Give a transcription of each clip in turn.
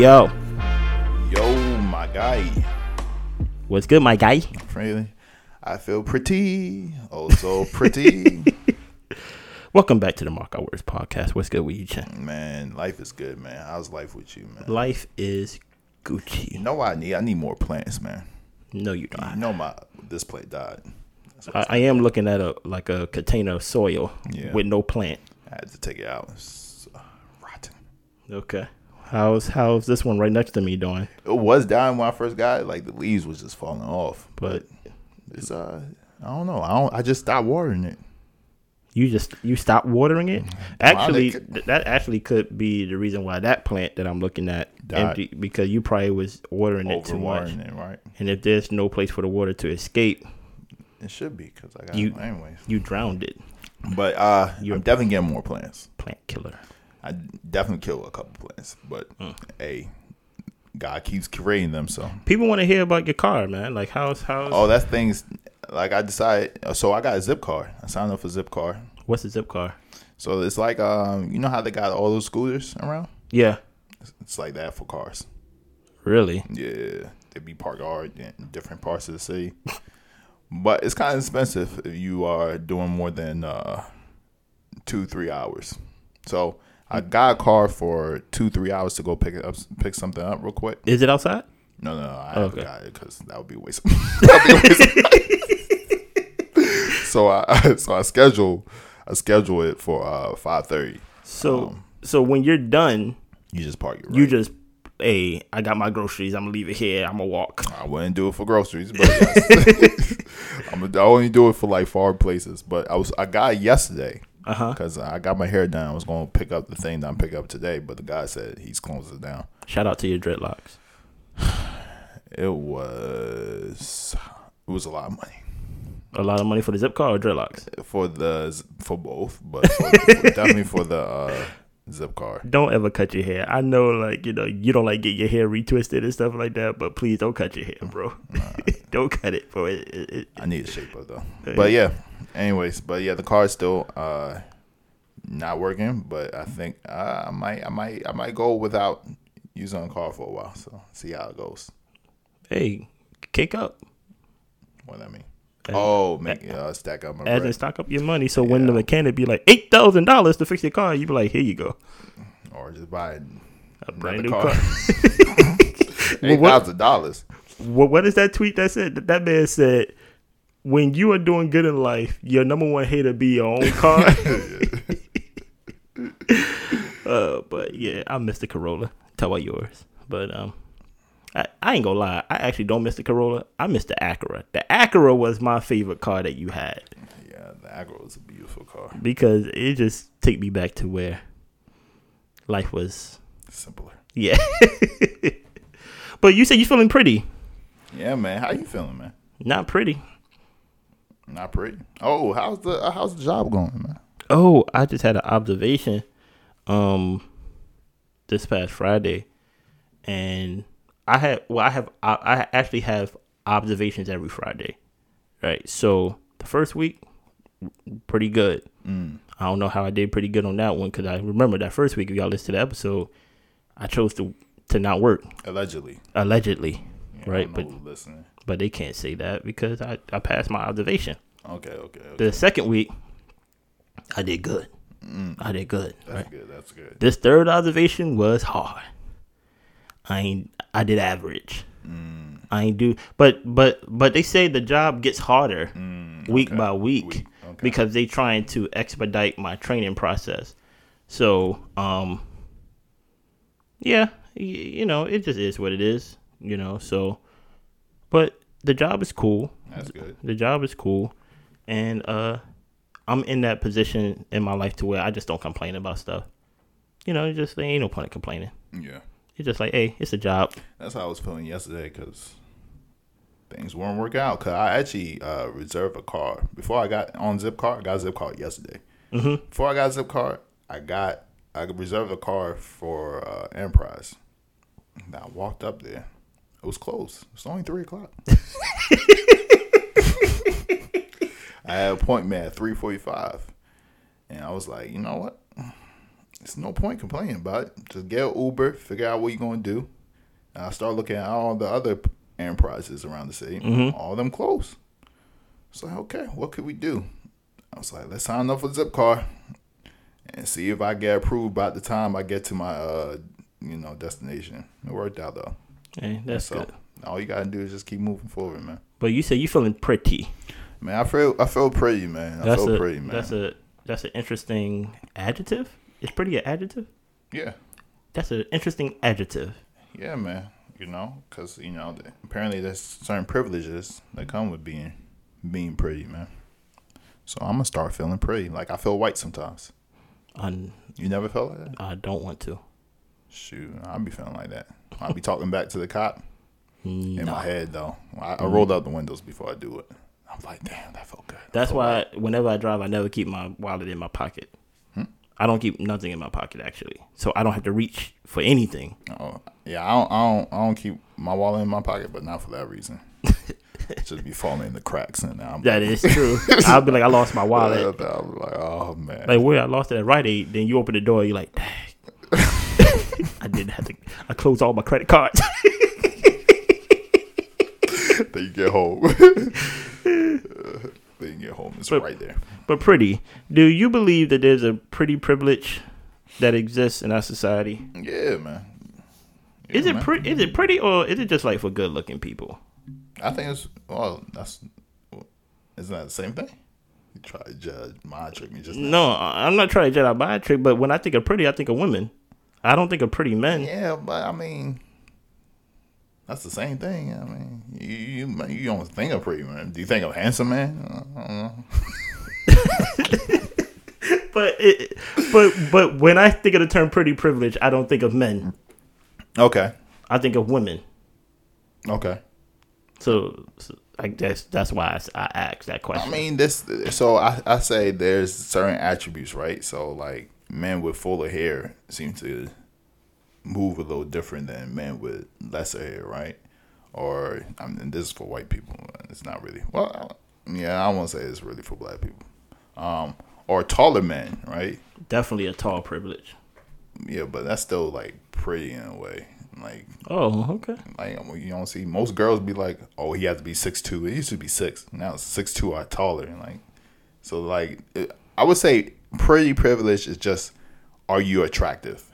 Yo, Yo, my guy. what's good, my guy? Frankly, I feel pretty. Oh, so pretty. Welcome back to the Mark Our Words podcast. What's good with you, Chen? man, life is good, man. How's life with you, man? Life is You Gucci. know what I need? I need more plants, man. No, you You don't. know my this plant died. I, I am looking at a like a container of soil Yeah. with no plant. I had to take it out. It's rotten. Okay. How's how's this one right next to me doing? It was dying when I first got it. Like the leaves was just falling off. But It's uh, I don't know. I don't. I just stopped watering it. you just you stopped watering it. Actually, th- that actually could be the reason why that plant that I'm looking at Died. empty because you probably was watering it too much. It, right? And if there's no place for the water to escape, It should be because I got You- it anyways. you drowned it. But uh, You're- I'm definitely getting more plants. Plant killer. I definitely kill a couple plants, but Mm. hey, God keeps creating them. So, People want to hear about your car, man. Like how's how's oh, that's things. Like I decided, so I got a Zipcar. I signed up for Zipcar. what's the Zipcar? So it's like, um, you know how they got all those scooters around? Yeah, It's like that for cars. really. Yeah, they be parked all in different parts of the city. but it's kind of expensive if you are doing more than uh, two, three hours. So I got a car for two, three hours to go pick it up, pick something up real quick. Is it outside? No, no, no I Oh, okay. got it because that would be a waste. That'd be a waste. so I, so I schedule, I schedule it for uh five thirty. So Um, so when you're done, You just park. Right. you just hey, I got my groceries. I'm gonna leave it here. I'm gonna walk. I wouldn't do it for groceries, but yes. I'm a, I only do it for like far places. But I was I got it yesterday Uh huh. because I got my hair done. I was going to pick up the thing that I'm picking up today, but the guy said he's closing it down. Shout out to your dreadlocks. It was it was a lot of money A lot of money for the Zipcar or dreadlocks. for the for both, but for, definitely for the uh, Zipcar. Don't ever cut your hair. I know, like you know, you don't like get your hair retwisted and stuff like that, but please don't cut your hair, bro. don't cut it, bro. It, it, it, I need a shaper though. But yeah. Anyways, but yeah, the car's still uh not working. But I think uh, I might, I might, I might go without using the car for a while. So see how it goes. hey, kick up. What that mean? Oh, make uh, stack up my As in stock up your money, so when the mechanic be like eight thousand dollars to fix your car, you be like, here you go, or just buy a brand new car. car. eight what- thousand dollars. what, what is that tweet that said? That, that man said, when you are doing good in life, your number one hater be your own car. uh, but yeah, I miss the Corolla. Tell about yours. But um, I, I ain't gonna lie. I actually don't miss the Corolla. I miss the Acura. The Acura was my favorite car that you had Yeah, the Acura was a beautiful car. because it just take me back to where life was. Simpler. Yeah. but you said you feeling pretty. Yeah, man. How you feeling, man? Not pretty. Not pretty. Oh, how's the uh, how's the job going, man? Oh, I just had an observation um this past Friday and I had well I have I, I actually have observations every Friday. Right? So the first week pretty good. Mm. I don't know how I did pretty good on that one cuz I remember that first week if y'all listen to the episode I chose to to not work Allegedly. allegedly. Yeah, Right, but- listening. But they can't say that because I I passed my observation. Okay, okay, okay. The second week I did good. Mm. I did good. That's right? good. That's good. This third observation was hard. I ain't. I did average. Mm. I ain't do. But but but they say the job gets harder Mm, week okay. by week, Week, okay. because they trying to expedite my training process. So um. Yeah, y- you know it just is what it is. You know so, but the job is cool. That's good. The job is cool, and uh, I'm in that position in my life to where I just don't complain about stuff. You know, just there ain't no point in complaining. Yeah. It's just like, hey, it's a job. That's how I was feeling yesterday because things weren't working out. Cause I actually uh, reserved a car before I got on Zipcar. I got Zipcar yesterday. Mm-hmm. Before I got Zipcar, I got I reserved a car for uh, Enterprise. And I walked up there. It was closed. It's only three o'clock. I had an appointment at three forty five, and I was like, you know what? it's no point complaining about it. Just get an Uber, figure out what you're gonna do. And I start looking at all the other enterprises around the city. Mm-hmm. All of them close. So okay, what could we do? I was like, let's sign up for Zipcar and see if I get approved by the time I get to my uh you know destination. It worked out though. Hey, that's so good. all you gotta do is just keep moving forward, man. But you say you feeling pretty. Man, I feel I feel pretty, man. I That's feel a pretty, man. that's a that's an interesting adjective. It's pretty an adjective? yeah, That's an interesting adjective. yeah, man. You know, because you know apparently there's certain privileges that come with being being pretty, man. So I'm gonna start feeling pretty. Like I feel white sometimes. On You never felt like that? I don't want to. Shoot, I'll be feeling like that. I'll be talking back to the cop in my head though. I, I mm. rolled out the windows before I do it. I'm like, damn, that felt good. That's felt why whenever I drive, I never keep my wallet in my pocket. Hmm? I don't keep nothing in my pocket actually, so I don't have to reach for anything. Oh, yeah, I don't, I don't, I don't keep my wallet in my pocket, but not for that reason. Just be falling in the cracks, and now I'm That is true. I'll be like, I lost my wallet. I'm like, oh man. Like where I lost it at Rite Aid. Then you open the door, you're like, dang. I didn't have to. I closed all my credit cards. then you get home. then you get home. It's But- right there. but pretty. Do you believe that there's a pretty privilege that exists in our society? Yeah, man. Is Yeah, it pretty? Is it pretty, or is it just like for good looking people? I think it's well. That's isn't that the same thing? You try to judge my trick me just now. No, I'm not trying to judge my trick, but when I think of pretty, I think of women. I don't think of pretty men. Yeah, but I mean, that's the same thing. I mean, you you, you don't think of pretty man. Do you think of handsome man? I don't know. But it, but but when I think of the term pretty privilege, I don't think of men. Okay. I think of women. Okay. So, so I guess that's why I asked that question. I mean, this. So I, I say there's certain attributes, right? So like men with fuller hair seem to move a little different than men with lesser hair, right? Or I mean, this is for white people. It's not really. Well, yeah, I won't say it's really for black people. Um, or taller men, right? Definitely a tall privilege. Yeah, but that's still like pretty in a way. Like, Oh, okay. like you don't see most girls be like, oh, he has to be six two. It used to be six. Now it's six two or taller. And like, so like, it, I would say pretty privilege is just, are you attractive?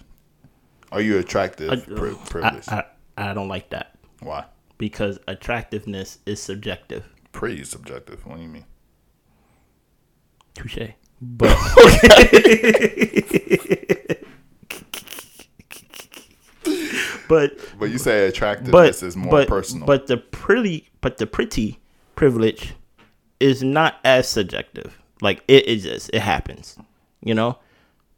Are you attractive? I, pri- I. I, I don't like that Why? because attractiveness is subjective. Pretty subjective. What do you mean? Touche. But but But you say attractiveness but is more but, personal. But the pretty but the pretty privilege is not as subjective. Like it exists. It happens. You know?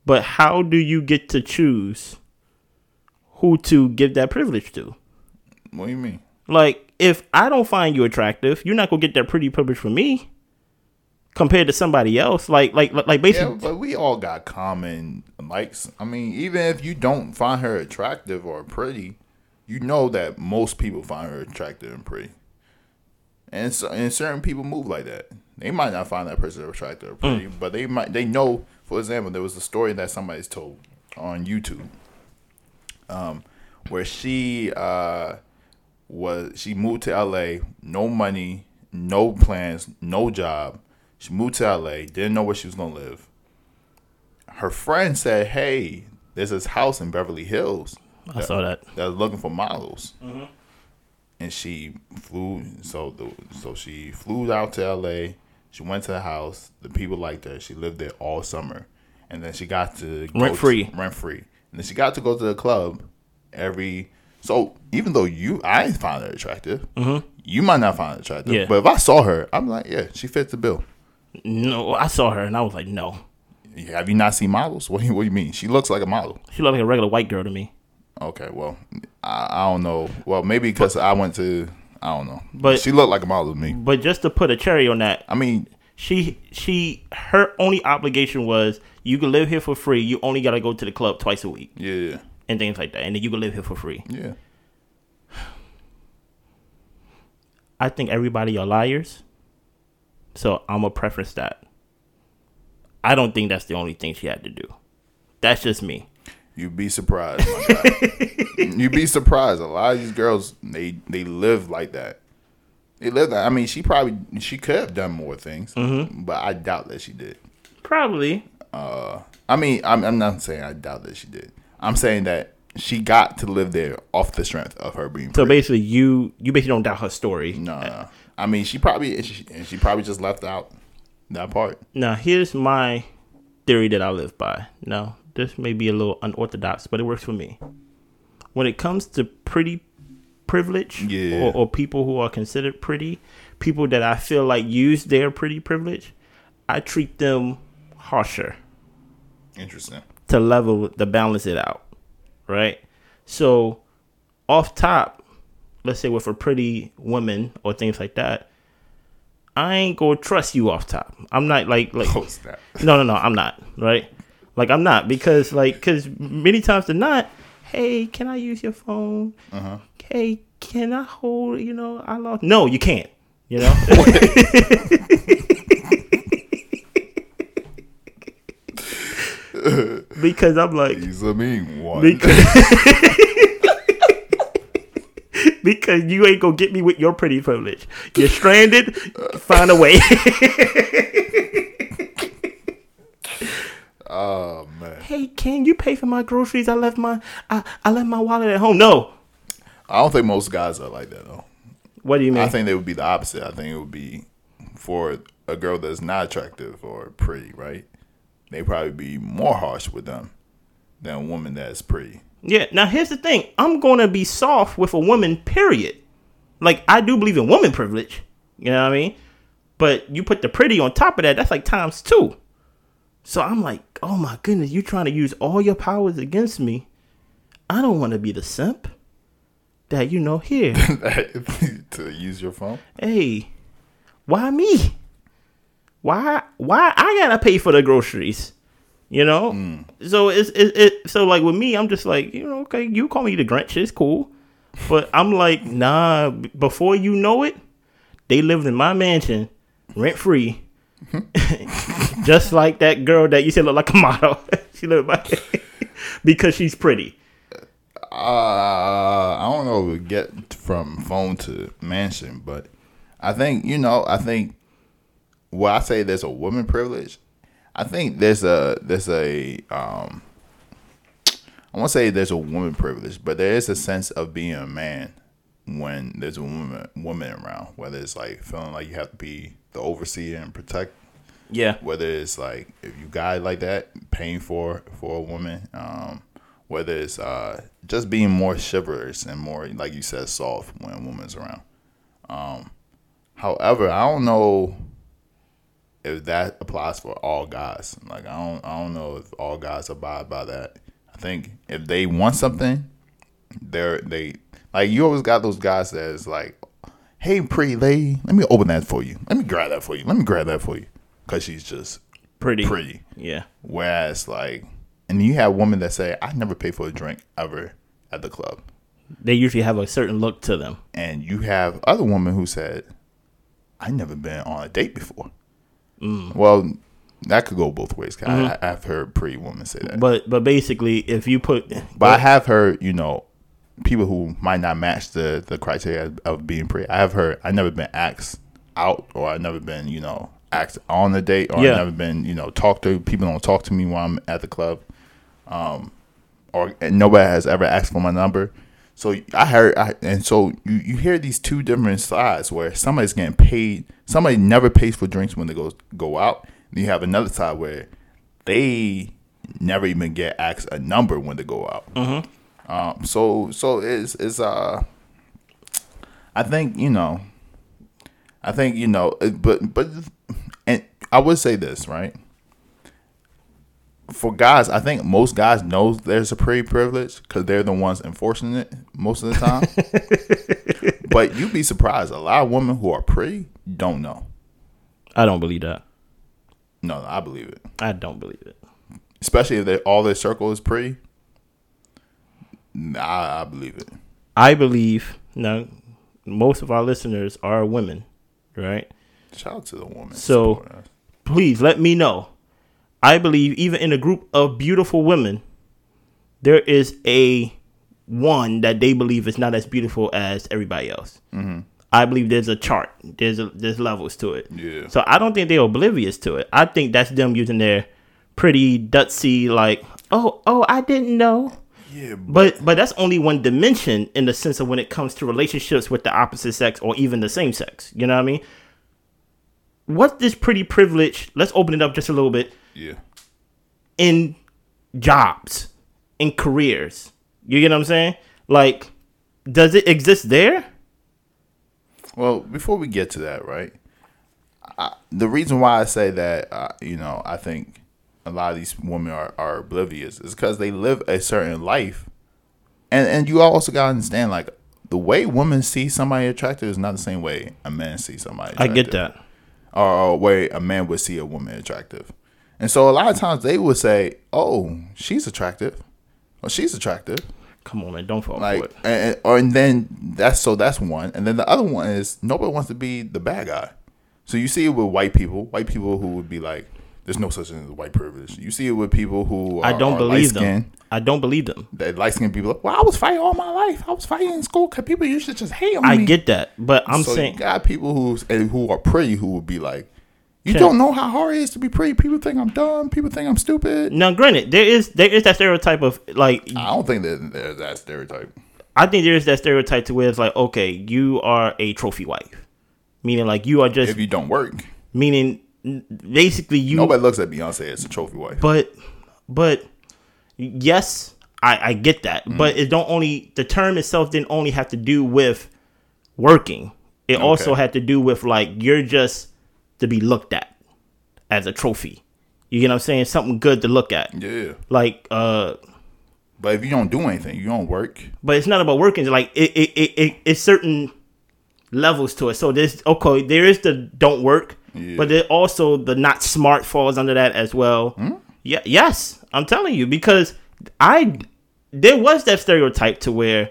But how do you get to choose who to give that privilege to? what do you mean? Like, if I don't find you attractive, you're not gonna get that pretty privilege from me compared to somebody else. Like, like, like, like Yeah, basically, but we all got common likes. I mean, even if you don't find her attractive or pretty, you know that most people find her attractive and pretty. And so, and certain people move like that. They might not find that person attractive or mm. pretty, but they might. They know. For example, there was a story that somebody's told on YouTube, um, where she uh was she moved to LA, no money, no plans, no job. She moved to LA, didn't know where she was gonna live. Her friend said, "Hey, there's this house in Beverly Hills I saw that. that was looking for models." And she flew, so the, so she flew out to LA. She went to the house. The people liked her. She lived there all summer, and then she got to go Rent free. to- rent free. And then she got to go to the club every. So even though you, I find her attractive, mm-hmm. you might not find her attractive. Yeah. But if I saw her, I'm like, yeah, she fits the bill. No, I saw her and I was like, no, Have you not seen models? What do you, what do you mean? She looks like a model. she looked like a regular white girl to me. Okay, well, I, I don't know. Well, maybe because I went to, I don't know. But- she looked like a model to me. But just to put a cherry on that, I mean, she she her only obligation was you can live here for free. You only gotta go to the club twice a week yeah, and things like that, and then you can live here for free. yeah. I think everybody are liars, so I'm gonna preference that. I don't think that's the only thing she had to do. That's just me. You'd be surprised. You'd be surprised. A lot of these girls, they they live like that. They live that. I mean, she probably she could have done more things, Mm-hmm. but I doubt that she did. Probably. Uh, I mean, I'm, I'm not saying I doubt that she did. I'm saying that she got to live there off the strength of her being. So pretty. basically, you you basically don't doubt her story. no, no. I mean, she probably and she, and she probably just left out that part. Now, here's my theory that I live by. Now, this may be a little unorthodox, but it works for me. When it comes to pretty privilege Yeah. or, or people who are considered pretty, people that I feel like use their pretty privilege, I treat them harsher Interesting. to level to balance it out. Right? So off top, let's say with a pretty woman or things like that, I ain't gonna trust you off top. I'm not like like Oh no, no, no, I'm not. Right? Like I'm not because like because many times they're not. Hey, can I use your phone? Uh-huh. Hey, can I hold? You know, I lost. No, you can't. You know. because I'm like He's a mean one. because because you ain't gonna get me with your pretty privilege. You're stranded. Find a way. oh man, hey, can you pay for my groceries? I left my I, I left my wallet at home. No. I don't think most guys are like that though. What do you mean? I think they would be the opposite. I think it would be for a girl that's not attractive or pretty, right? They probably be more harsh with them than a woman that's pretty. yeah. Now here's the thing. I'm gonna be soft with a woman. Period. Like I do believe in woman privilege. You know what I mean? But you put the pretty on top of that. That's like times two. So I'm like, oh my goodness, you trying to use all your powers against me. I don't want to be the simp. That you know here. to use your phone. hey, why me? Why why I gotta pay for the groceries? You know? So it's it, it so like with me, I'm just like, you know, okay, you call me the Grinch, it's cool. But I'm like, nah, before you know it, they lived in my mansion, rent free. just like that girl that you said looked like a model. she lived by because she's pretty. Uh, I don't know if we get from phone to mansion, but I think you know. I think well, I say there's a woman privilege. I think there's a there's a um. I won't say there's a woman privilege, but there is a sense of being a man when there's a woman woman around. Whether it's like feeling like you have to be the overseer and protect Yeah. whether it's like if you guy like that paying for for a woman um whether it's uh just being more chivalrous and more like you said soft when a woman's around um however i don't know if that applies for all guys like i don't i don't know if all guys abide by that. I think if they want something they're they like you always got those guys that is like hey pretty lady let me open that for you. Let me grab that for you. Let me grab that for you. Because she's just Pretty. pretty. Yeah. whereas like and you have women that say i never pay for a drink ever at the club. They usually have a certain look to them. and you have other women who said i never been on a date before Mm. well that could go both ways. Mm-hmm. I, i've heard pretty women say that But but basically, if you put But I have heard, you know, people who might not match the the criteria of being pretty. I have heard I never been asked out, or I never been, you know, asked on a date, or Yeah. I never been, you know, talked to people don't talk to me while I'm at the club, um, or and nobody has ever asked for my number. So I heard, I, and so you, you hear these two different sides where somebody's getting paid. Somebody never pays for drinks when they go go out. And you have another side where they never even get asked a number when they go out. Um, so so it's it's uh, I think you know, I think you know, but but and I would say this right. For guys, I think most guys know there's a pretty privilege because they're the ones enforcing it most of the time. but you'd be surprised. A lot of women who are pretty don't know. I don't believe that. No, no I believe it. I don't believe it. Especially if they, all their circle is pretty. Nah, I believe it. I believe now most of our listeners are women, right? Shout out to the woman. So- Please let me know. I believe even in a group of beautiful women, there is a one that they believe is not as beautiful as everybody else. Mm-hmm. I believe there's a chart. There's a, there's levels to it. Yeah. So I don't think they're oblivious to it. I think that's them using their pretty dutsy like, oh oh I didn't know. Yeah, But but that's only one dimension in the sense of when it comes to relationships with the opposite sex or even the same sex. You know what I mean? What's this pretty privilege? Let's open it up just a little bit yeah. in jobs, in careers. You get what I'm saying? Like, does it exist there? Well, before we get to that, right? I, the reason why I say that, uh, you know, I think a lot of these women are, are oblivious is because they live a certain life, and and you also gotta understand like the way women see somebody attractive is not the same way a man sees somebody. I get that. Or, or way a man would see a woman attractive. And so a lot of times they would say, "Oh, she's attractive," or "She's attractive." Come on, man, don't fall for Like, it. and, or and then that's so that's one, and then the other one is nobody wants to be the bad guy. So you see it with white people, white people who would be like, "There's no such thing as white privilege." You see it with people who are, I don't believe them. I don't believe them. That light skinned people, well, I was fighting all my life. I was fighting in school because people used to just hate on I me. I get that, but I'm so saying you got people and who are pretty who would be like, "You Okay. don't know how hard it is to be pretty. People think I'm dumb. People think I'm stupid." now, granted, there is there is that stereotype of like I don't think that there's that stereotype. I think there is that stereotype to where it's like, okay, you are a trophy wife, meaning like you are just If you don't work, meaning basically you. nobody looks at Beyonce as a trophy wife. But but yes, I I get that, Mm. but it don't only the term itself didn't only have to do with working. It also had to do with like you're just to be looked at as a trophy. You get what I'm saying? Something good to look at. Yeah, Like uh but if you don't do anything, you don't work. but it's not about working. It's like it, it, it, it it's certain levels to it. So there's okay, there is the don't work, Yeah. but there also the not smart falls under that as well. Hmm? Yeah, yes, I'm telling you because I there was that stereotype to where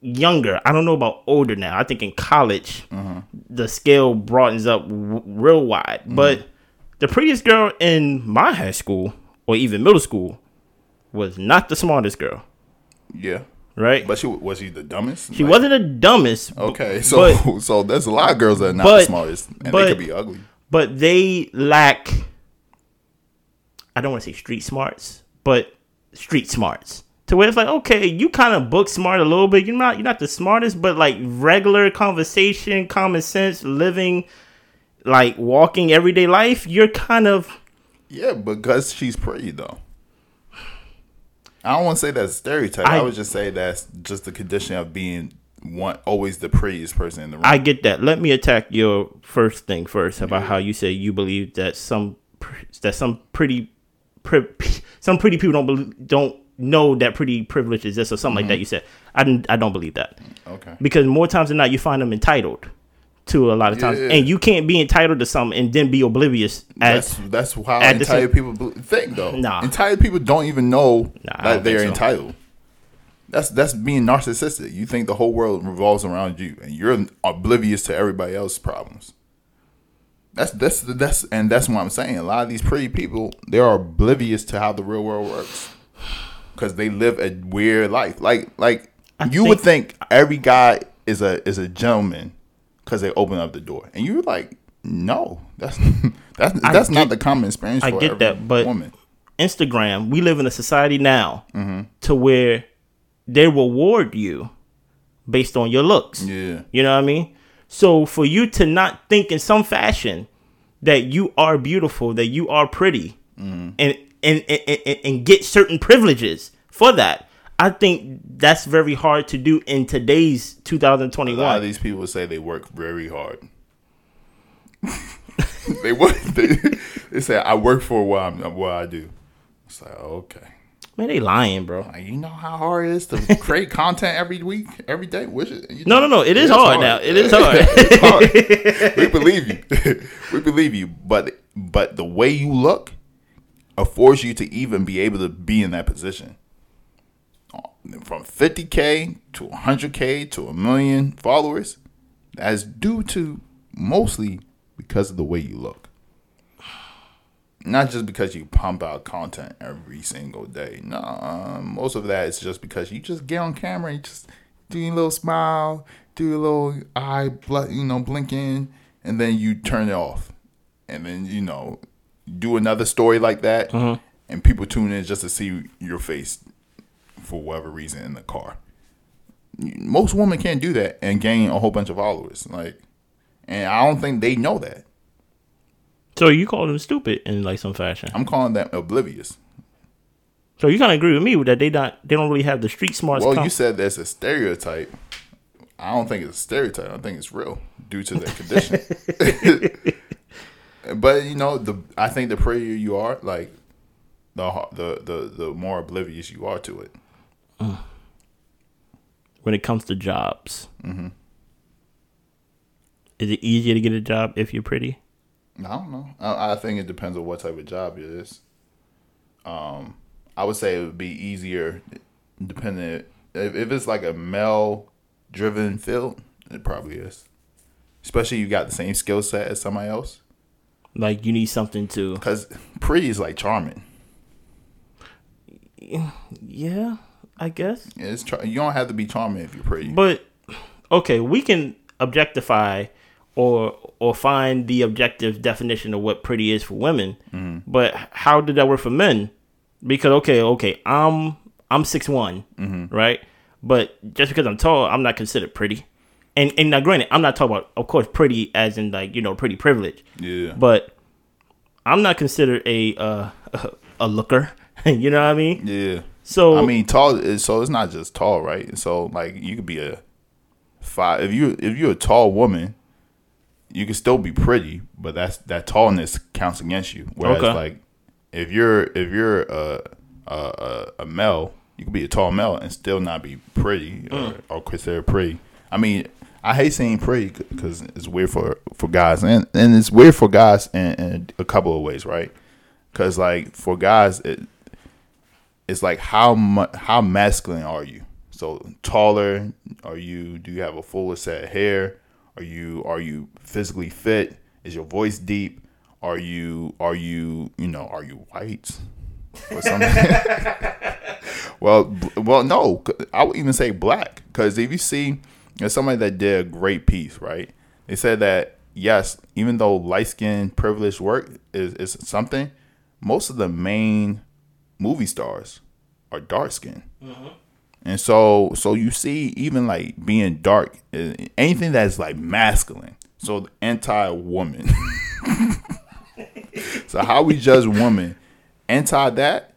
younger. I don't know about older now. I think in college uh-huh. the scale broadens up w- real wide. Hmm. But the prettiest girl in my high school or even middle school was not the smartest girl, Yeah, right? but she was she the dumbest? She Like, wasn't the dumbest. Okay, so but, so there's a lot of girls that are not but- the smartest, and but- they could be ugly. but they lack. I don't want to say street smarts, but street smarts. To where it's like, okay, you kind of book smart a little bit. You're not, you're not the smartest, but like regular conversation, common sense, living, like walking everyday life, you're kind of. Yeah, because she's pretty though. I don't want to say that's a stereotype. I, I- would just say that's just the condition of being one always the prettiest person in the room. I get that. Let me attack your first thing first about how you say you believe that some that some pretty pri- some pretty people don't believe, don't know that pretty privilege exists or something like mm-hmm. that. You said I didn't, I don't believe that okay. because more times than not you find them entitled to a lot of times, Yeah. and you can't be entitled to something and then be oblivious That's as that's how entitled people think though. Nah. Entitled people don't even know Nah, that they're so. entitled. That's that's being narcissistic. You think the whole world revolves around you, and you're oblivious to everybody else's problems. That's that's the that's and that's what I'm saying. A lot of these pretty people, they are oblivious to how the real world works, because they live a weird life. Like like you would think every guy is a is a gentleman because they open up the door, and you're like, no, that's that's that's not get- the common experience. I get that, but- woman. Instagram. We live in a society now Mm-hmm. to where they reward you based on your looks. Yeah. You know what I mean? So for you to not think in some fashion that you are beautiful, that you are pretty, Mm-hmm. and, and, and and and get certain privileges for that, I think that's very hard to do in today's A lot of 2021. these people say they work very hard. they work. They, they say I work for what I'm what I do. It's like okay. Man, they lying, bro. Like, you know how hard it is to create content every week, every day. You No, know, no, no. It is it's hard now. It is hard. hard. we believe you. we believe you. But but the way you look affords you to even be able to be in that position. From 50k to 100k to a million followers, that's due to mostly because of the way you look. not just because you pump out content every single day. No, most of that is just because you just get on camera and just do your little smile, do your little eye, bl- you know, blinking, and then you turn it off, and then you know, do another story like that, Mm-hmm. and people tune in just to see your face for whatever reason in the car. Most women can't do that and gain a whole bunch of followers, like, and I don't think they know that. So you call them stupid in like some fashion. I'm calling them oblivious. So you kind of agree with me that they not they don't really have the street smarts. Well, com- you said that's a stereotype. I don't think it's a stereotype. I think it's real due to their condition. but you know, the I think the prettier you are, like the the the the more oblivious you are to it. When it comes to jobs, mm-hmm. is it easier to get a job if you're pretty? I don't know. I, I think it depends on what type of job it is. Um, I would say it would be easier, depending if, if it's like a male-driven field. It probably is, especially you got the same skill set as somebody else. Like you need something to Because pretty is like charming. yeah, I guess. It's char- you don't have to be charming if you're pretty. But okay, we can objectify or or find the objective definition of what pretty is for women. Mm-hmm. But how did that work for men? Because okay, okay, I'm I'm six Mm-hmm. right? But just because I'm tall, I'm not considered pretty. And and now granted, I'm not talking about of course pretty as in like, you know, pretty privilege. yeah, But I'm not considered a uh a looker. you know what I mean? yeah. So I mean, tall. is So it's not just tall, right? So like you could be a five. If you if you're a tall woman, you can still be pretty, but that's that tallness counts against you. Whereas Okay. like if you're if you're a a, a, male, you could be a tall male and still not be pretty or, mm. or considered pretty. I mean. I hate saying pretty because it's weird for, for guys, and, and it's weird for guys in, in a couple of ways, right? Because like for guys, it, it's like how mu- how masculine are you? So taller? Are you? Do you have a fuller set of hair? Are you are you physically fit? Is your voice deep? Are you are you you know are you white or something? well, well, no. I would even say black because if you see, there's somebody that did a great piece, right? They said that yes, even though light skin privileged work is is something, most of the main movie stars are dark skinned And so so you see even like being dark eh, anything that's like masculine. So anti woman. so how we judge woman anti that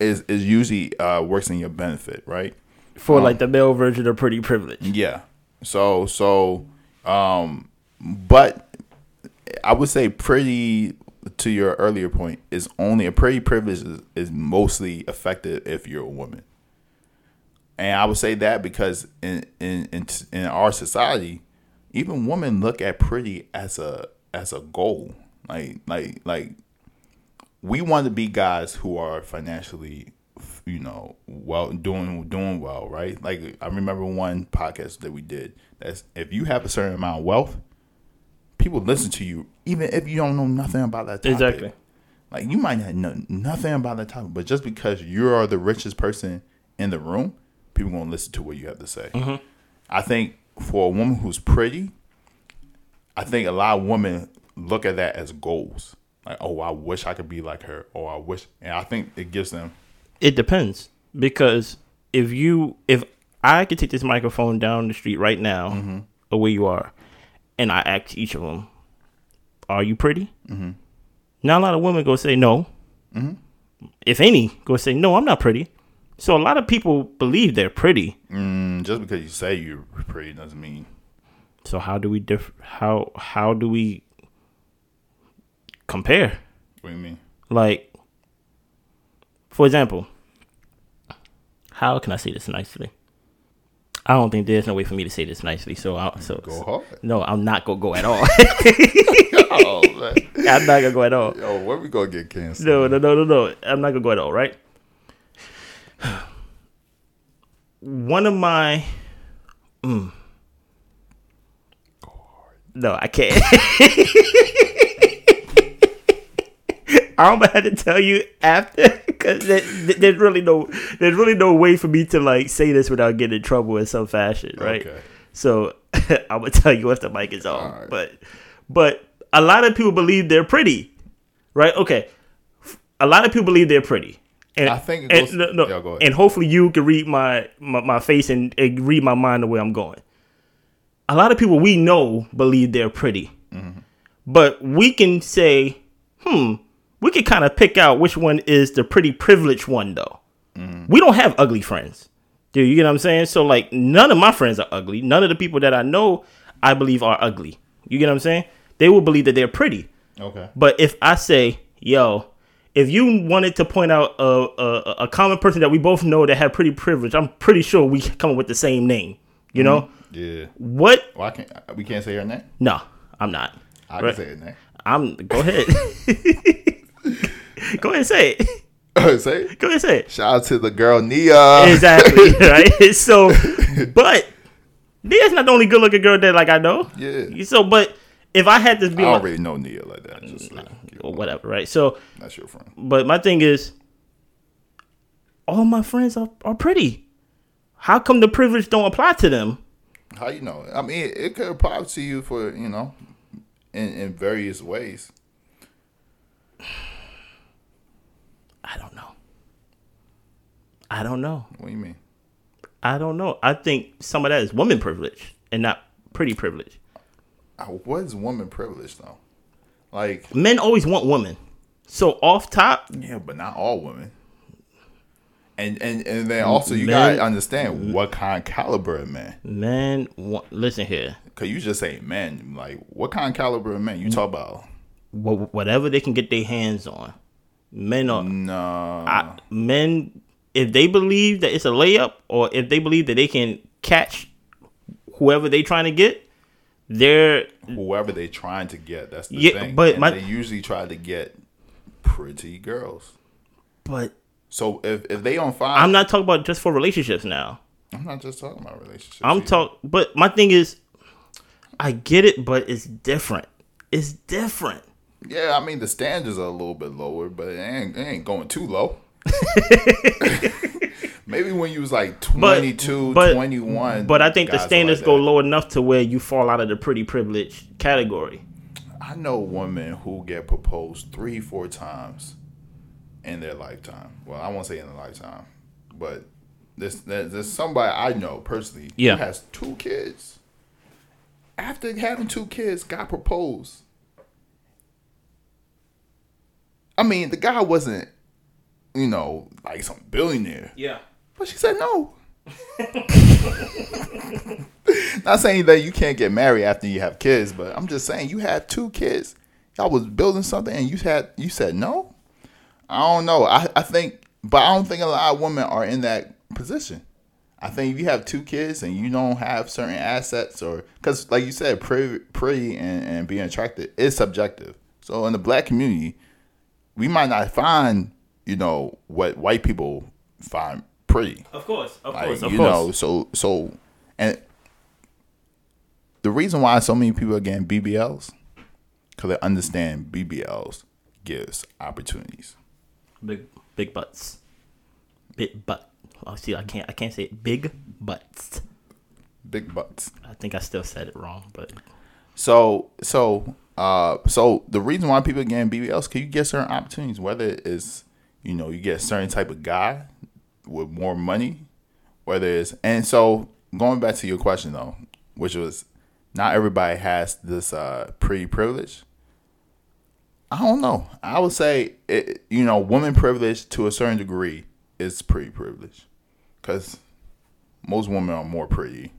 is is usually uh works in your benefit, right? for like the male version of pretty privilege. Yeah. So so um but I would say pretty to your earlier point is only a pretty privilege is, is mostly effective if you're a woman. And I would say that because in in in, in our society, even women look at pretty as a as a goal. Like like like we want to be guys who are financially you know well doing doing well right like i remember one podcast that we did that's if you have a certain amount of wealth people listen to you even if you don't know nothing about that topic. Exactly. like you might not know nothing about that topic but just because you are the richest person in the room people gonna listen to what you have to say. Mm-hmm. I think for a woman who's pretty i think a lot of women look at that as goals. Like oh i wish i could be like her. Oh, i wish and i think it gives them It depends because if you if I could take this microphone down the street right now, mm-hmm. or where you are, and I ask each of them, "Are you pretty?" Mm-hmm. Now a lot of women go say no. If any, go say no. I'm not pretty. So a lot of people believe they're pretty. Mm, just because you say you're pretty doesn't mean So how do we diff? How how do we compare? what do you mean Like, for example, how can I say this nicely? I don't think there's no way for me to say this nicely. So, I, so go hard no, I'm not gonna go at all. oh I'm not gonna go at all. yo where we gonna get canceled No, no, no, no, no. I'm not gonna go at all. Right. One of my. Mm. No, I can't. I'm gonna have to tell you after because there's really no there's really no way for me to like say this without getting in trouble in some fashion, right? Okay. So I'm gonna tell you if the mic is on, right. but but a lot of people believe they're pretty, right? Okay, a lot of people believe they're pretty. And, I think goes, and, no, no, and hopefully you can read my, my, my face and, and, read my mind the way I'm going. A lot of people we know believe they're pretty, mm-hmm. but we can say, hmm, we could kind of pick out which one is the pretty privileged one though. Mm-hmm. We don't have ugly friends. Dude, you get what I'm saying? So like none of my friends are ugly. None of the people that I know I believe are ugly. You get what I'm saying? They will believe that they're pretty. Okay. But if I say, yo, if you wanted to point out a, a, a common person that we both know that had pretty privilege, I'm pretty sure we come up with the same name. You know? Mm-hmm. Yeah. What? Well, I can't. We can't say her name. No, I'm not. I right? can say her name. I'm. Go ahead. go ahead and say it. say it. Go ahead and say it. Shout out to the girl Nia. Exactly. right. So, but Nia's not the only good looking girl that like I know. Yeah. So, but if I had to be, I don't know Nia like that. Just mm, nah, or whatever, right? So that's your friend. But my thing is, all my friends are, are pretty. How come the privilege don't apply to them? How you know? I mean, it could apply to you for you know, in in various ways. I don't know. I don't know. What do you mean? I don't know. I think some of that is woman privilege and not pretty privilege. What is woman privilege though? Like men always want women. So off top, yeah, but not all women. And and and then also you men, gotta understand what kind of caliber of man. Men, want, listen here. Cause you just say men, like what kind of caliber of men you talk about? Whatever they can get their hands on. Men are no. I, men if they believe that it's a layup, or if they believe that they can catch whoever they trying to get, they're whoever they trying to get. That's the yeah, thing. But my, they usually try to get pretty girls. But so if if they on fire, I'm not talking about just for relationships now. I'm not just talking about relationships. I'm talking, but my thing is, I get it, but it's different. It's different. Yeah, I mean the standards are a little bit lower, but it ain't, it ain't going too low. Maybe when you was like 22, but, but, 21. But I think the standards like go low enough to where you fall out of the pretty privileged category. I know women who get proposed three, four times in their lifetime. Well, I won't say in a lifetime, but there's, there's somebody I know personally yeah. who has two kids. After having two kids, got proposed. I mean, the guy wasn't, you know, like some billionaire. Yeah. But she said no. Not saying that you can't get married after you have kids, but I'm just saying you had two kids. Y'all was building something and you had you said no. I don't know. I, I think but I don't think a lot of women are in that position. I think if you have two kids and you don't have certain assets or because like you said, pretty, pretty and, and being attractive is subjective. So in the black community, we might not find, you know, what white people find pretty. Of course, of like, course, of you course. know, so so, and the reason why so many people are getting BBLs because they understand BBLs gives opportunities. Big big butts, big butt. Oh, see, I can't I can't say it. Big butts. Big butts. I think I still said it wrong, but so so uh so the reason why people are getting BBLs because you get certain opportunities, whether it's you know you get a certain type of guy with more money, whether it's and so going back to your question though, which was not everybody has this uh, pretty privilege. I don't know. I would say it, you know, woman privilege to a certain degree is pretty privilege, because most women are more pretty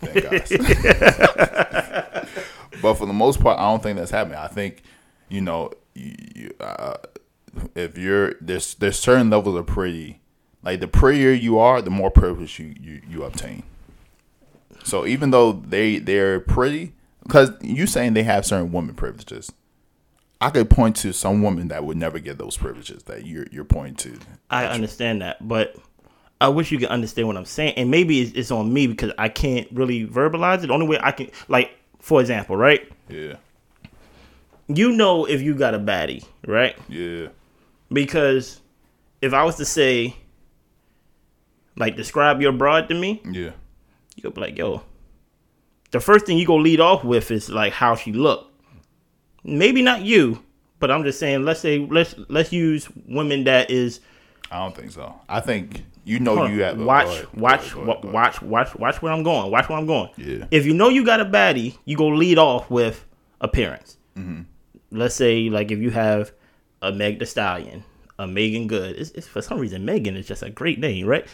than guys. but for the most part, I don't think that's happening. I think, you know, you, uh, if you're there's there's certain levels of pretty like the prettier you are, the more privilege you, you, you obtain. So even though they they're pretty, because you saying they have certain woman privileges, I could point to some woman that would never get those privileges that you're you're pointing to. I understand that, but I wish you could understand what I'm saying, and maybe it's, it's on me because I can't really verbalize it. The only way I can, like, for example, right? Yeah. you know if you got a baddie, right? Yeah. Because if I was to say, like, describe your broad to me, Yeah. you could be like, yo, the first thing you gonna lead off with is like how she look. Maybe not you, but I'm just saying. Let's say let's let's use women that is I don't think so. I think you know you have watch, go ahead, watch, ahead, go ahead, go ahead. watch, watch, watch where I'm going. Watch where I'm going. Yeah. If you know you got a baddie, you go lead off with appearance. Mm-hmm. Let's say like if you have a Meg Thee Stallion, a Meagan Good. It's, it's for some reason Megan is just a great name, right?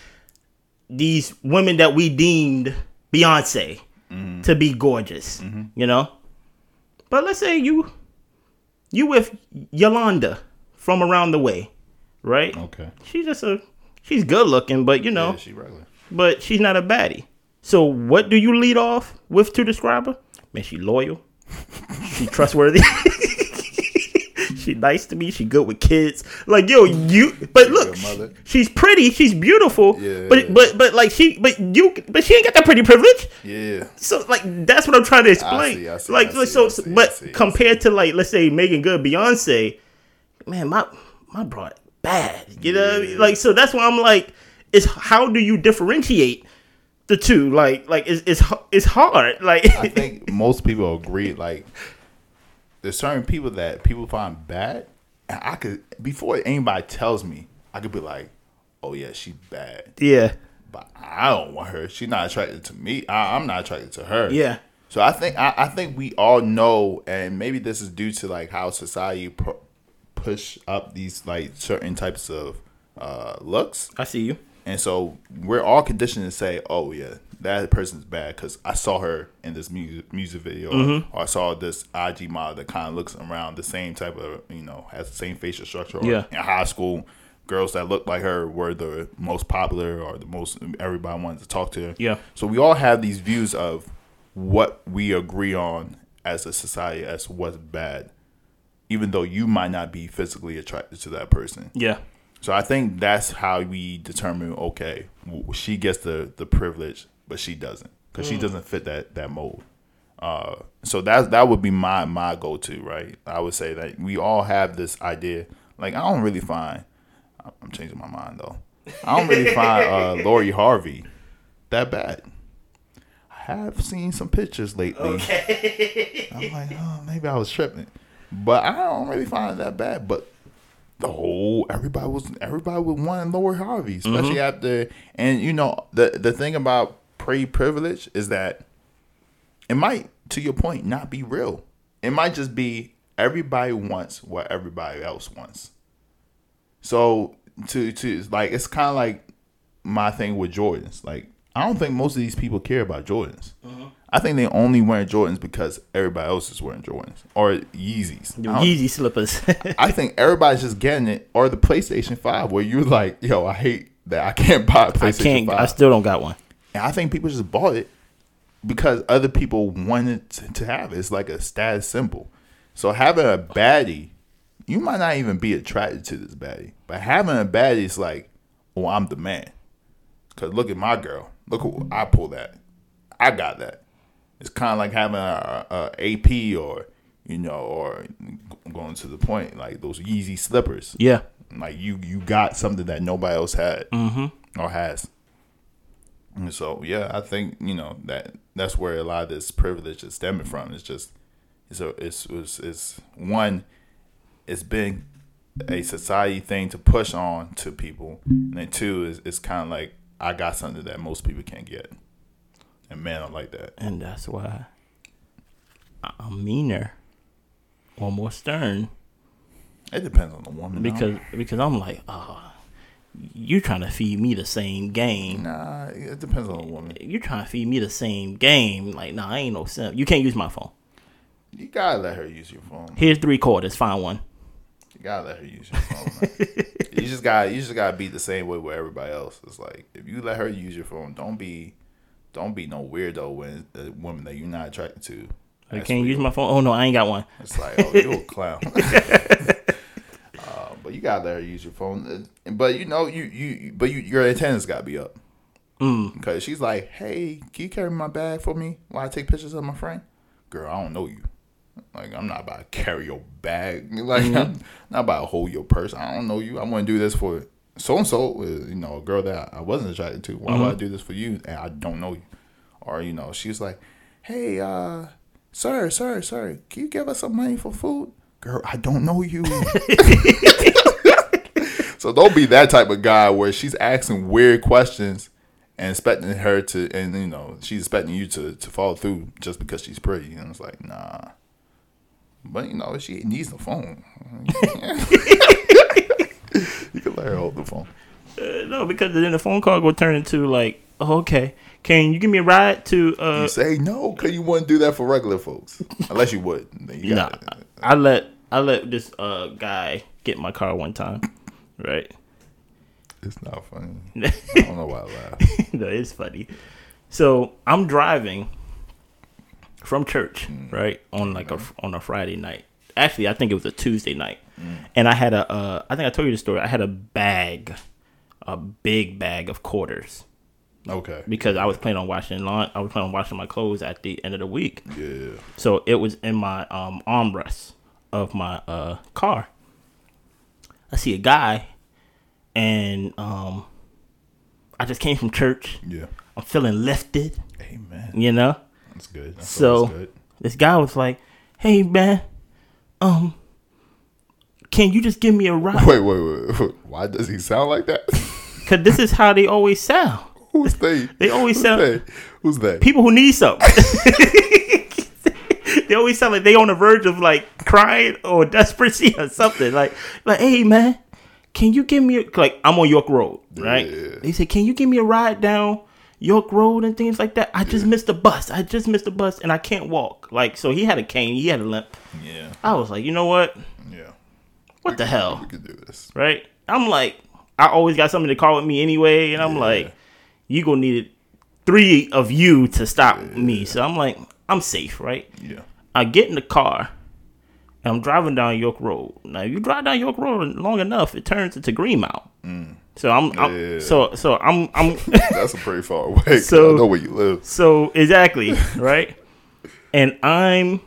These women that we deemed Beyonce Mm-hmm. to be gorgeous, you know. But let's say you you with Yolanda from around the way, right? Okay. She's just a she's good looking, but you know, Yeah, she regular. but she's not a baddie. So what do you lead off with to describe her? Man, she loyal. she trustworthy. she nice to me. She good with kids. Like yo, you. But look, she's pretty. She's beautiful. Yeah. But but but like she but you but she ain't got that pretty privilege. Yeah. So like that's what I'm trying to explain. I see, I see, like I see, so, I see, I but compared to like let's say Meagan Good, Beyonce, man, my my broad bad. You know, what I mean? Yeah. like so that's why I'm like, is how do you differentiate the two? Like like it's it's it's hard. Like I think most people agree. Like, there's certain people that people find bad, and I could before anybody tells me, I could be like, "Oh yeah, she's bad," yeah but I don't want her. She's not attracted to me. I, I'm not attracted to her. yeah So I think I, I think we all know, and maybe this is due to like how society pu- push up these like certain types of uh, looks. I see you. And so we're all conditioned to say, "Oh yeah, that person's bad," because I saw her in this music music video, Mm-hmm. or I saw this IG model that kind of looks around the same type of, you know, has the same facial structure. Or Yeah. In high school, girls that looked like her were the most popular or the most everybody wanted to talk to. Yeah. So we all have these views of what we agree on as a society as what's bad, even though you might not be physically attracted to that person. Yeah So I think that's how we determine. Okay, she gets the the privilege, but she doesn't because she doesn't fit that that mold. Uh, so that that would be my my go to. Right, I would say that we all have this idea. Like I don't really find. I'm changing my mind though. I don't really find uh, Lori Harvey that bad. I have seen some pictures lately. I'm like, oh, maybe I was tripping, but I don't really find it that bad. But the whole everybody was everybody was wanting Lori Harvey, mm-hmm. especially after and you know the the thing about pre privilege is that it might, to your point, not be real. It might just be everybody wants what everybody else wants. So to to like it's kind of like my thing with Jordans. Like I don't think most of these people care about Jordans. Mm-hmm. I think they only wear Jordans because everybody else is wearing Jordans or Yeezys. Yeezy slippers. I think everybody's just getting it, or the PlayStation Five, where you're like, "Yo, I hate that I can't buy a I PlayStation can't. 5." I still don't got one. and I think people just bought it because other people wanted to, to have it. It's like a status symbol. So having a baddie, you might not even be attracted to this baddie, but having a baddie is like, "Oh, I'm the man." Cause look at my girl. Look who I pull that. I got that. It's kind of like having a, a AP or you know, or going to the point like those Yeezy slippers. Yeah. Like you, you got something that nobody else had mm-hmm. or has. And so yeah, I think you know that that's where a lot of this privilege is stemming from. It's just it's a it's it's, it's one. It's been a society thing to push on to people, and then two is it's kind of like I got something that most people can't get, and men are like that. and that's why I- I'm meaner or more stern It depends on the woman though. because because I'm like, uh, oh, you're trying to feed me the same game. nah, it depends on the woman. You're trying to feed me the same game. Like, nah, I ain't no simp. You can't use my phone. You gotta let her use your phone. Here's three quarters. Find one. You gotta let her use your phone. you just got you just gotta be the same way with everybody else. It's like if you let her use your phone, don't be don't be no weirdo when a woman that you're not attracted to. I can't use my phone. Oh no, I ain't got one. It's like oh you a clown. uh, but you gotta let her use your phone. Uh, But you know you you but you, your antennas gotta be up. Mm. Because she's like, hey, can you carry my bag for me while I take pictures of my friend? Girl, I don't know you. Like I'm not about to carry your bag. Like Mm-hmm. I'm not about to hold your purse. I don't know you. I want to do this for so and so. You know, a girl that I wasn't attracted to. Why Mm-hmm. would I do this for you? And I don't know you. Or you know, she's like, "Hey, uh, sir, sir, sir, can you give us some money for food?" Girl, I don't know you. so don't be that type of guy where she's asking weird questions and expecting her to, and you know, she's expecting you to to follow through just because she's pretty. And it's like, nah. But you know, she needs the phone. you can let her hold the phone. Uh, no, because then the phone call will turn into like, oh, okay, can you give me a ride to? uh You say no because you wouldn't do that for regular folks, unless you would. Then you Nah, I let I let this uh guy get my car one time, right? It's not funny. I don't know why I laugh. no, it's funny. So I'm driving from church, right, on like a on a Friday night. Actually, I think it was a Tuesday night, and I had a uh, I think I told you the story. I had a bag, a big bag of quarters Okay. because I was planning on washing lawn. I was planning on washing my clothes at the end of the week. Yeah. So it was in my um, armrest of my uh, car. I see a guy, and um, I just came from church. Yeah. I'm feeling lifted, Amen. you know. That's good. That's So good. this guy was like, "Hey man, um, can you just give me a ride? Wait, wait, wait, wait. Why does he sound like that? Cause this is how they always sound. Who's they? They always Who's sound they? Who's that? people who need something. they always sound like they on the verge of like crying or desperation or something. Like, like, hey man, can you give me a, like I'm on York Road, right? Yeah. They said, can you give me a ride down York Road and things like that? I just missed the bus. I just missed the bus and I can't walk. Like, so he had a cane, he had a limp. Yeah. I was like, you know what? Yeah. What the hell, We could do this. right? I'm like, I always got something to call with me anyway, and I'm Yeah. like, you gonna need three of you to stop me. So I'm like, I'm safe, right? Yeah. I get in the car and I'm driving down York Road. Now, you drive down York Road long enough, it turns into Greenmount. Mm. So I'm, I'm so so I'm I'm That's a pretty far away. So- I know where you live. so exactly right, and I'm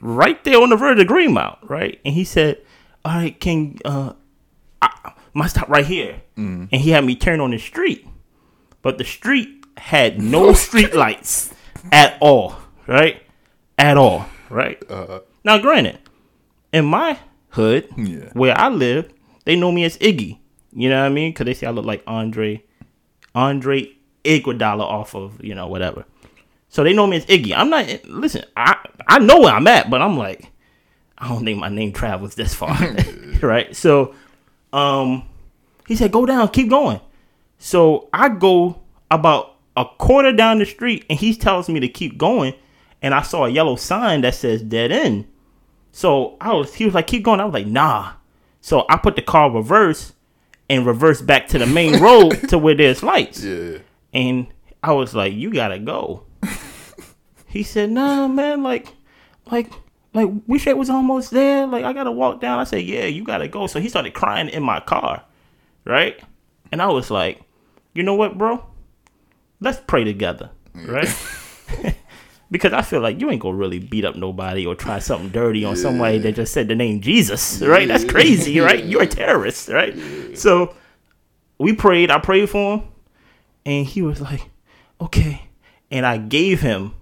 right there on the verge of Greenmount, right? And he said, "All right, can uh, I, my stop right here," and he had me turn on the street, but the street had no street lights at all, right? At all, right? Now, granted, in my hood, Yeah. where I live, they know me as Iggy. You know what I mean? Because they say I look like Andre, Andre Iguodala off of you know whatever. So they know me as Iggy. I'm not. Listen, I I know where I'm at, but I'm like, I don't think my name travels this far, right? So, um, he said, "Go down, keep going." So I go about a quarter down the street, and he tells me to keep going, and I saw a yellow sign that says "dead end." So I was, he was like, "Keep going." I was like, "Nah." So I put the car reverse and reverse back to the main road to where there's lights. Yeah. And I was like, "You gotta go." he said, "Nah, man. Like, like, like, we shit was almost there. Like, I gotta walk down." I said, "Yeah, you gotta go." So he started crying in my car, right? And I was like, "You know what, bro? Let's pray together, right?" because I feel like you ain't gonna really beat up nobody or try something dirty on somebody that just said the name Jesus, right? That's crazy, right? You're a terrorist, right? So we prayed. I prayed for him, and he was like, "Okay," and I gave him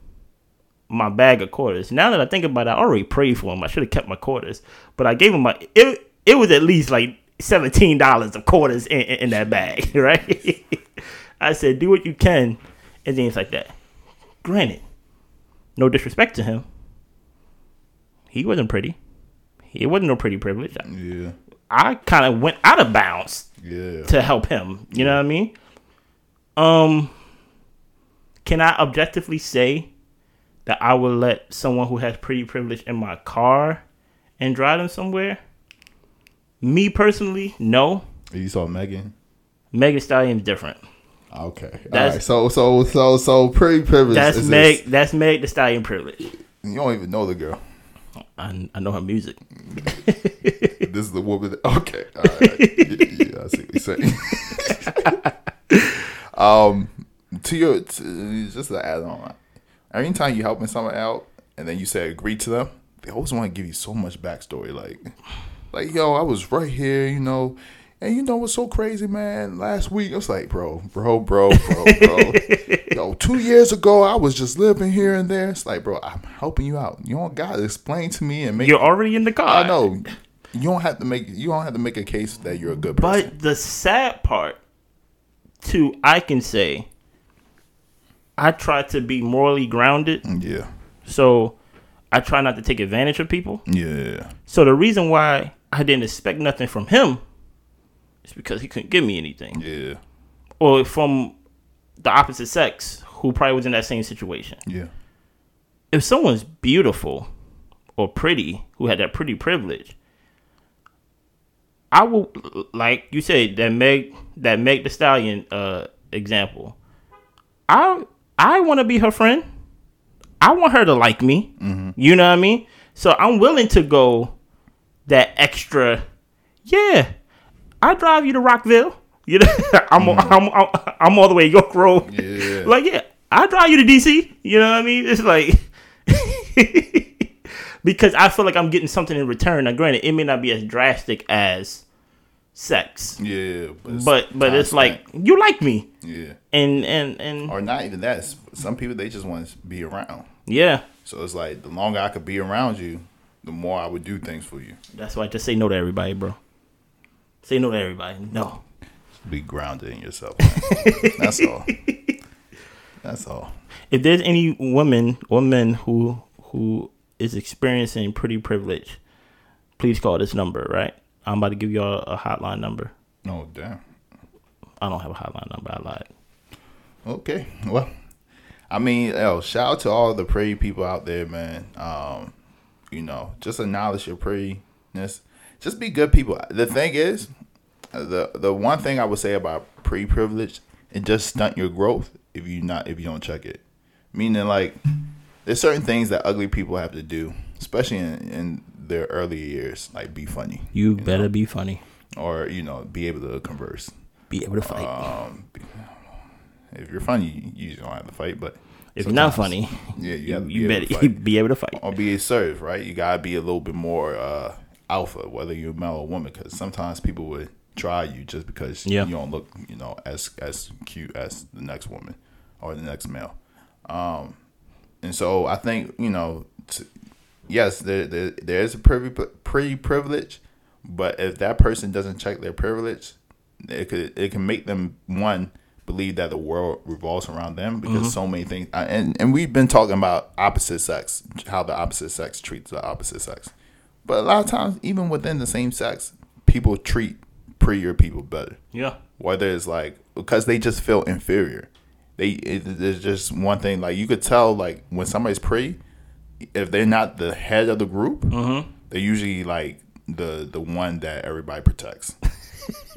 my bag of quarters. Now that I think about it, I already prayed for him. I should have kept my quarters, but I gave him my. It it was at least like seventeen dollars of quarters in, in, in that bag, right? I said, "Do what you can," and things like that. Granted, no disrespect to him, he wasn't pretty. It wasn't no pretty privilege. Yeah. I kind of went out of bounds Yeah. to help him. You know what I mean? Um, can I objectively say that I would let someone who has pretty privilege in my car and drive them somewhere? Me personally, no. You saw Megan. Megan Thee Stallion's different. Okay. All That's- right. So so so so pretty privilege. That's Meg. this- That's Meg Thee Stallion privilege. You don't even know the girl. I, I know her music. This is the woman. That, okay. All right. yeah, yeah, I see what you're saying. um, to your to, just to add on, anytime you helping someone out and then you say agree to them, they always want to give you so much backstory. Like, like yo, I was right here, you know, and you know what's so crazy, man? Last week, I was like, bro, bro, bro, bro, bro. yo, two years ago, I was just living here and there. It's like, bro, I'm helping you out. You don't gotta explain to me and make. You're already in the car. I know. You don't have to make. You don't have to make a case that you're a good person. But the sad part, too, I can say, I try to be morally grounded. Mm, yeah, So I try not to take advantage of people. yeah, So the reason why I didn't expect nothing from him is because he couldn't give me anything. yeah, Or from the opposite sex who probably was in that same situation. yeah, If someone's beautiful or pretty, who had that pretty privilege, I will like you said that Meg that Meg Thee Stallion uh example. I I want to be her friend. I want her to like me. You know what I mean? So I'm willing to go that extra. Yeah, I drive you to Rockville. You know, I'm, mm-hmm. I'm, I'm I'm all the way York Road. Yeah. like yeah, I drive you to DC. You know what I mean? It's like because I feel like I'm getting something in return. Now, granted, it may not be as drastic as sex, yeah. it's but but it's like you like me, yeah, and and and or not even that. Some people they just want to be around. yeah. So it's like the longer I could be around you, the more I would do things for you. That's why I just say no to everybody, bro. Say no to everybody. No. Be grounded in yourself. That's all. That's all. If there's any woman or men who who is experiencing pretty privilege, please call this number. Right, I'm about to give y'all a hotline number. Oh damn. I don't have a hotline number. I lied. Okay. Well, I mean, yo, shout out to all the pretty people out there, man. Um, you know, just acknowledge your prettiness. Just be good people. The thing is, the the one thing I would say about pre privilege, it just stunt your growth if you not if you don't check it. Meaning, like, there's certain things that ugly people have to do, especially in, in their early years, like be funny You, better be funny. or you know be able to converse. Be able to fight. Um, if you're funny, you usually don't have to fight, but if you're not funny, yeah, you, you, have to you be able to better fight. be able to fight. or be assertive, right? You gotta be a little bit more uh, alpha, whether you're male or woman, because sometimes people would try you just because Yeah. you don't look, you know, as as cute as the next woman or the next male. Um, and so I think you know, t- yes, there there, there is a pretty pretty privilege, but if that person doesn't check their privilege, it could it can make them one believe that the world revolves around them because so many things and and we've been talking about opposite sex how the opposite sex treats the opposite sex but a lot of times even within the same sex people treat prettier people better Yeah. whether it's like because they just feel inferior they it, there's just one thing like you could tell like when somebody's pretty if they're not the head of the group mm-hmm. they're usually like the the one that everybody protects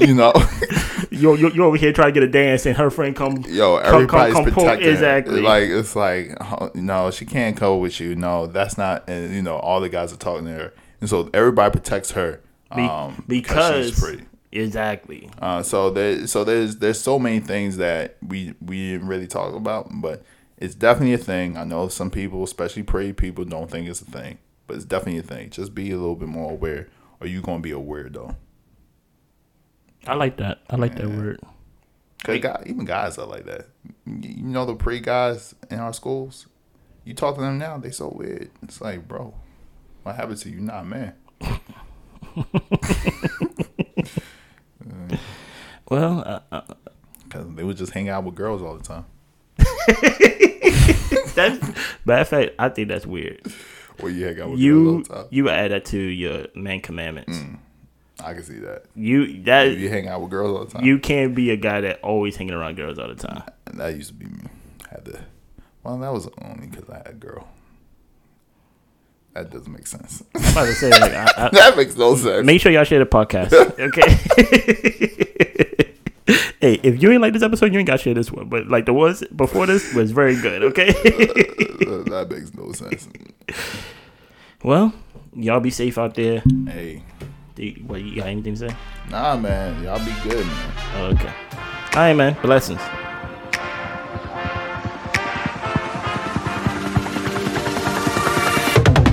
you know You you you over here trying to get a dance, and her friend come. Yo, come- come- everybody's come protecting. Exactly. Like it's like, oh, no, she can't go with you. No, that's not. And you know, all the guys are talking to her, and so everybody protects her Be- um, because she's pretty. exactly. Uh, so there, so there's there's so many things that we we didn't really talk about, but it's definitely a thing. I know some people, especially pretty people, don't think it's a thing, but it's definitely a thing. Just be a little bit more aware, or you gonna be a weirdo. I like that. I like that word. Cause guy, even guys are like that. You you know the pre guys in our schools. You talk to them now, they so weird. It's like, bro, what happened to you? Not man. Well, uh, uh, Cause they would just hang out with girls all the time. that's matter of fact. I think that's weird. Or you hang out with You girls all the time. you add that to your main commandments. I can see that. You that You hang out with girls all the time. you can't be a guy that always hanging around girls all the time. And that used to be me. I Had to. Well, that was only because I had a girl. That doesn't make sense. I'm about to say like, I, I, that makes no sense. make sure y'all share the podcast. Okay. hey, if you ain't like this episode, you ain't got to share this one. But like the ones before this was very good. Okay. that makes no sense. well, y'all be safe out there. Hey, you- What you got anything to say? nah, man, y'all be good, man. Okay. All right, man. Blessings.